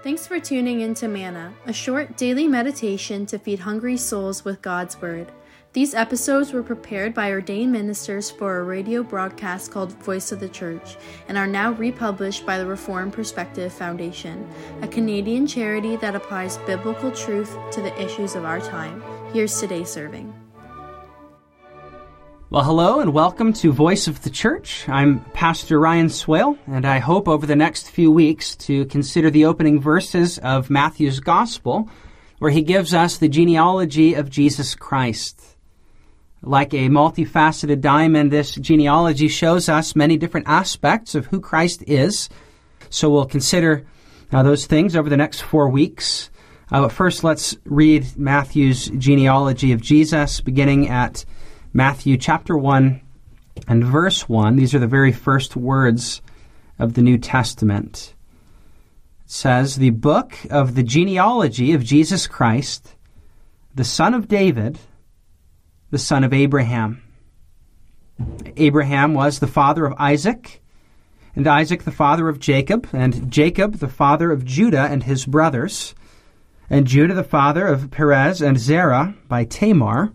Thanks for tuning in to Manna, a short daily meditation to feed hungry souls with God's Word. These episodes were prepared by ordained ministers for a radio broadcast called Voice of the Church and are now republished by the Reform Perspective Foundation, a Canadian charity that applies biblical truth to the issues of our time. Here's today's serving. Well, hello and welcome to Voice of the Church. I'm Pastor Ryan Swale, and I hope over the next few weeks to consider the opening verses of Matthew's Gospel, where he gives us the genealogy of Jesus Christ. Like a multifaceted diamond, this genealogy shows us many different aspects of who Christ is. So we'll consider uh, those things over the next four weeks. Uh, but first, let's read Matthew's genealogy of Jesus, beginning at Matthew chapter 1 and verse 1. These are the very first words of the New Testament. It says, The book of the genealogy of Jesus Christ, the son of David, the son of Abraham. Abraham was the father of Isaac, and Isaac the father of Jacob, and Jacob the father of Judah and his brothers, and Judah the father of Perez and Zerah by Tamar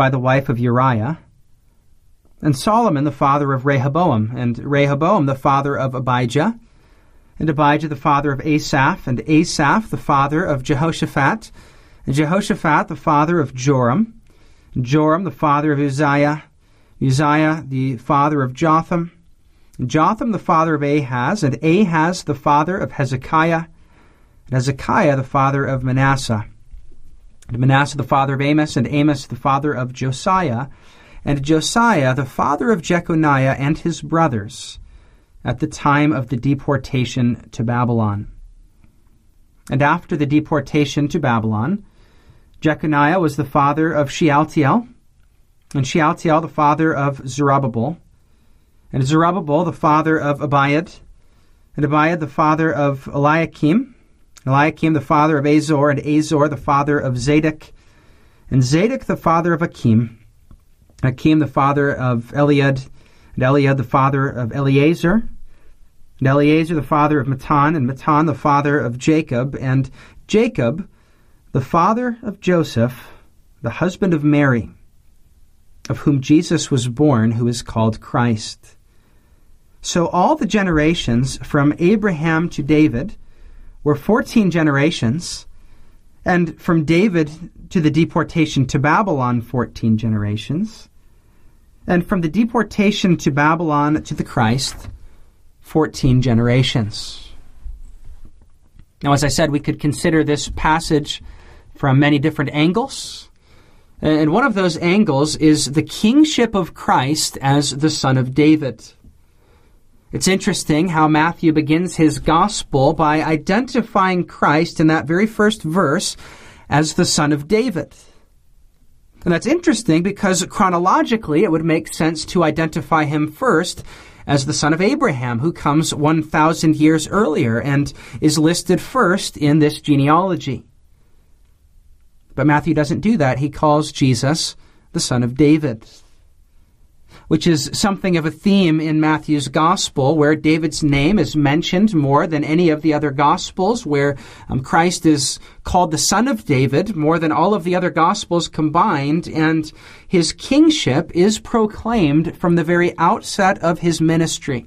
by the wife of Uriah, and Solomon the father of Rehoboam, and Rehoboam the father of Abijah, and Abijah the father of Asaph, and Asaph the father of Jehoshaphat, and Jehoshaphat the father of Joram, Joram the father of Uzziah, Uzziah the father of Jotham, Jotham the father of Ahaz, and Ahaz the father of Hezekiah, and Hezekiah the father of Manasseh Manasseh the father of Amos, and Amos the father of Josiah, and Josiah the father of Jeconiah and his brothers, at the time of the deportation to Babylon. And after the deportation to Babylon, Jeconiah was the father of Shealtiel, and Shealtiel the father of Zerubbabel, and Zerubbabel the father of Abiud, and Abiud the father of Eliakim, Eliakim the father of Azor, and Azor the father of Zadok, and Zadok the father of Achim, Achim the father of Eliud, and Eliud the father of Eleazar, and Eleazar the father of Matthan, and Matthan the father of Jacob, and Jacob the father of Joseph, the husband of Mary, of whom Jesus was born, who is called Christ. So all the generations from Abraham to David, were 14 generations, and from David to the deportation to Babylon, 14 generations, and from the deportation to Babylon to the Christ, 14 generations. Now, as I said, we could consider this passage from many different angles. And one of those angles is the kingship of Christ as the Son of David. It's interesting how Matthew begins his gospel by identifying Christ in that very first verse as the son of David. And that's interesting because chronologically it would make sense to identify him first as the son of Abraham, who comes 1,000 years earlier and is listed first in this genealogy. But Matthew doesn't do that. He calls Jesus the son of David which is something of a theme in Matthew's gospel, where David's name is mentioned more than any of the other gospels, where um, Christ is called the Son of David more than all of the other gospels combined, and his kingship is proclaimed from the very outset of his ministry.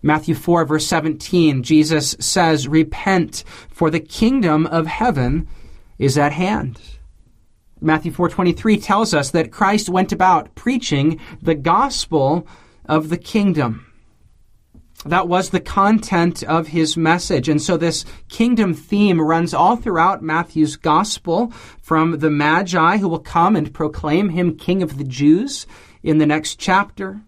Matthew 4, verse 17, Jesus says, Repent, for the kingdom of heaven is at hand. Matthew 4:23 tells us that Christ went about preaching the gospel of the kingdom. That was the content of his message. And so this kingdom theme runs all throughout Matthew's gospel from the Magi who will come and proclaim him king of the Jews in the next chapter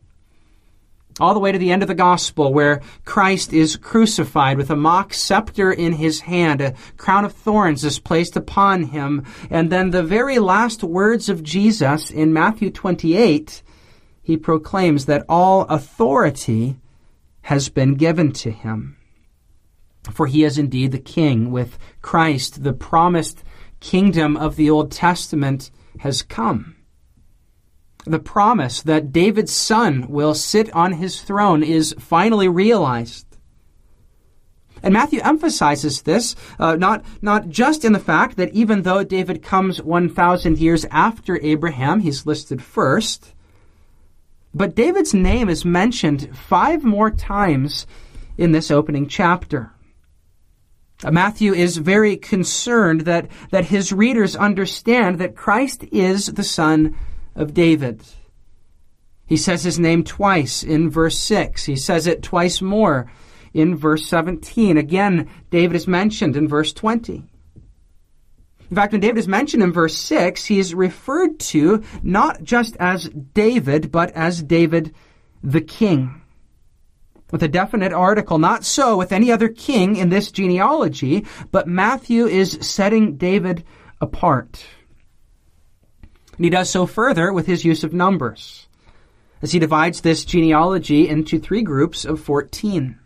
all the way to the end of the gospel where Christ is crucified with a mock scepter in his hand, a crown of thorns is placed upon him, and then the very last words of Jesus in Matthew 28, he proclaims that all authority has been given to him. For he is indeed the king. With Christ, the promised kingdom of the Old Testament has come. The promise that David's son will sit on his throne is finally realized. And Matthew emphasizes this uh, not, not just in the fact that even though David comes 1,000 years after Abraham, he's listed first, but David's name is mentioned five more times in this opening chapter. Uh, Matthew is very concerned that, that his readers understand that Christ is the son of David. He says his name twice in verse 6. He says it twice more in verse 17. Again, David is mentioned in verse 20. In fact, when David is mentioned in verse 6, he is referred to not just as David, but as David the king. With a definite article, not so with any other king in this genealogy, but Matthew is setting David apart. And he does so further with his use of numbers, as he divides this genealogy into three groups of 14.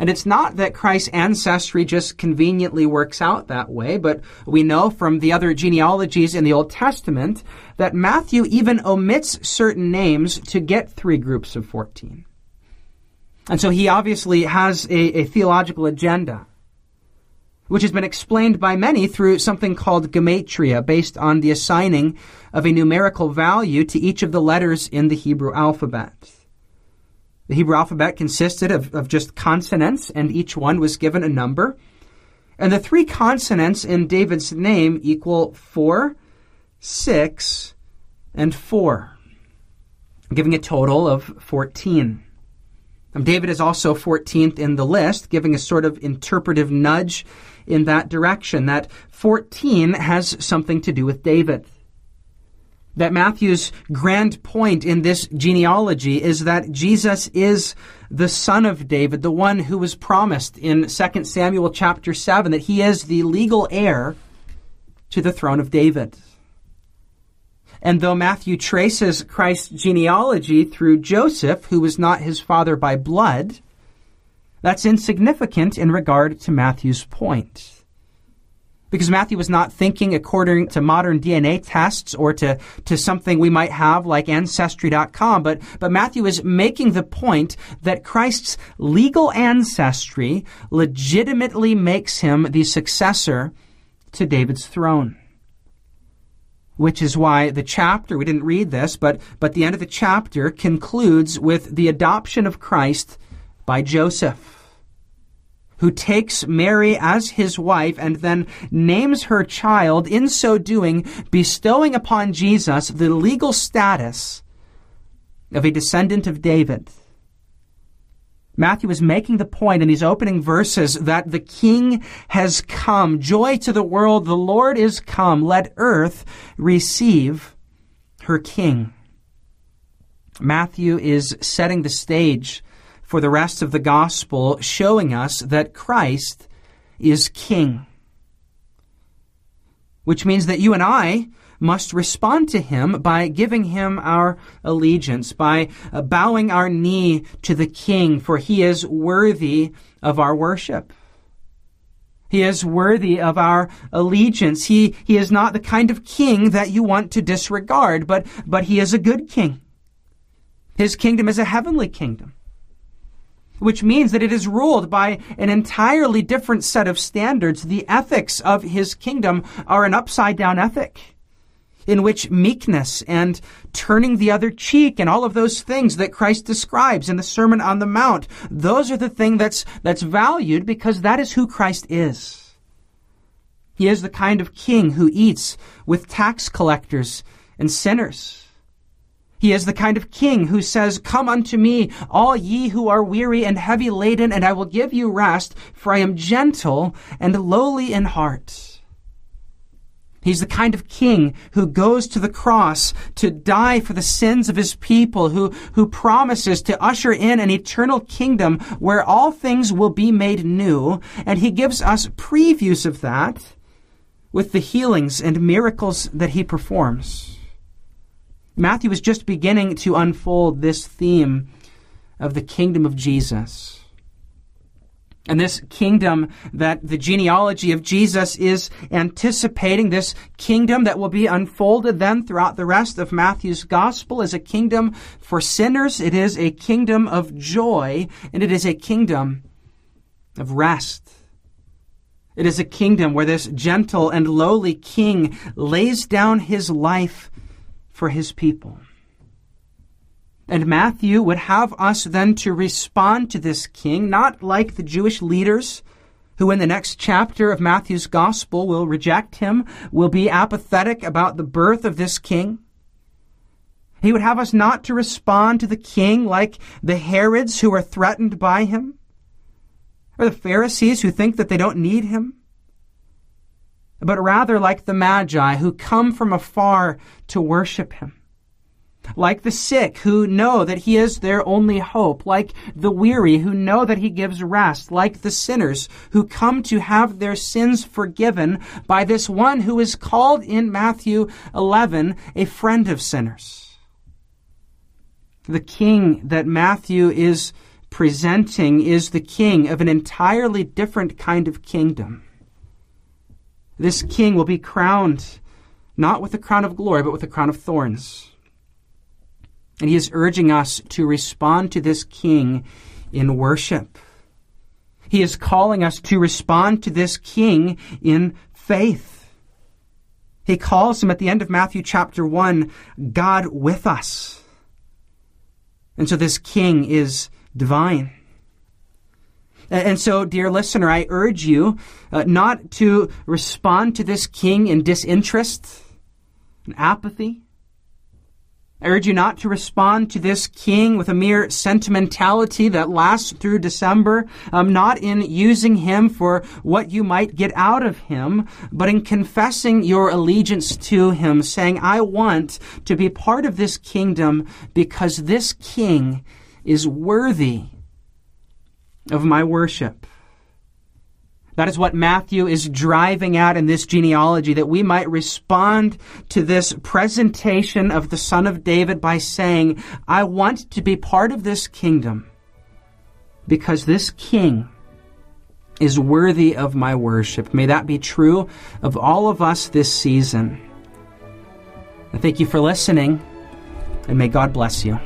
And it's not that Christ's ancestry just conveniently works out that way, but we know from the other genealogies in the Old Testament that Matthew even omits certain names to get three groups of 14. And so he obviously has a, a theological agenda which has been explained by many through something called gematria, based on the assigning of a numerical value to each of the letters in the Hebrew alphabet. The Hebrew alphabet consisted of, of just consonants, and each one was given a number. And the three consonants in David's name equal 4, 6, and 4, giving a total of 14. Um, David is also 14th in the list, giving a sort of interpretive nudge in that direction. That 14 has something to do with David. That Matthew's grand point in this genealogy is that Jesus is the son of David, the one who was promised in 2 Samuel chapter 7, that he is the legal heir to the throne of David. And though Matthew traces Christ's genealogy through Joseph, who was not his father by blood, that's insignificant in regard to Matthew's point. Because Matthew was not thinking according to modern DNA tests or to, to something we might have like Ancestry.com, but, but Matthew is making the point that Christ's legal ancestry legitimately makes him the successor to David's throne which is why the chapter, we didn't read this, but, but the end of the chapter concludes with the adoption of Christ by Joseph, who takes Mary as his wife and then names her child, in so doing, bestowing upon Jesus the legal status of a descendant of David. Matthew is making the point in these opening verses that the King has come. Joy to the world, the Lord is come. Let earth receive her King. Matthew is setting the stage for the rest of the gospel, showing us that Christ is King. Which means that you and I must respond to him by giving him our allegiance, by bowing our knee to the King, for he is worthy of our worship. He is worthy of our allegiance. He, he is not the kind of king that you want to disregard, but, but he is a good king. His kingdom is a heavenly kingdom which means that it is ruled by an entirely different set of standards. The ethics of his kingdom are an upside down ethic in which meekness and turning the other cheek and all of those things that Christ describes in the Sermon on the Mount, those are the thing that's, that's valued because that is who Christ is. He is the kind of king who eats with tax collectors and sinners. He is the kind of king who says, Come unto me, all ye who are weary and heavy laden, and I will give you rest, for I am gentle and lowly in heart. He's the kind of king who goes to the cross to die for the sins of his people, who, who promises to usher in an eternal kingdom where all things will be made new. And he gives us previews of that with the healings and miracles that he performs. Matthew is just beginning to unfold this theme of the kingdom of Jesus. And this kingdom that the genealogy of Jesus is anticipating, this kingdom that will be unfolded then throughout the rest of Matthew's gospel is a kingdom for sinners. It is a kingdom of joy and it is a kingdom of rest. It is a kingdom where this gentle and lowly king lays down his life for his people. And Matthew would have us then to respond to this king, not like the Jewish leaders who in the next chapter of Matthew's gospel will reject him, will be apathetic about the birth of this king. He would have us not to respond to the king like the Herods who are threatened by him, or the Pharisees who think that they don't need him, but rather like the Magi who come from afar to worship him like the sick who know that he is their only hope, like the weary who know that he gives rest, like the sinners who come to have their sins forgiven by this one who is called in Matthew 11 a friend of sinners. The king that Matthew is presenting is the king of an entirely different kind of kingdom. This king will be crowned not with a crown of glory, but with a crown of thorns. And he is urging us to respond to this king in worship. He is calling us to respond to this king in faith. He calls him at the end of Matthew chapter 1, God with us. And so this king is divine. And so, dear listener, I urge you uh, not to respond to this king in disinterest and apathy, I urge you not to respond to this king with a mere sentimentality that lasts through December, um, not in using him for what you might get out of him, but in confessing your allegiance to him, saying, I want to be part of this kingdom because this king is worthy of my worship. That is what Matthew is driving at in this genealogy, that we might respond to this presentation of the Son of David by saying, I want to be part of this kingdom because this king is worthy of my worship. May that be true of all of us this season. I thank you for listening, and may God bless you.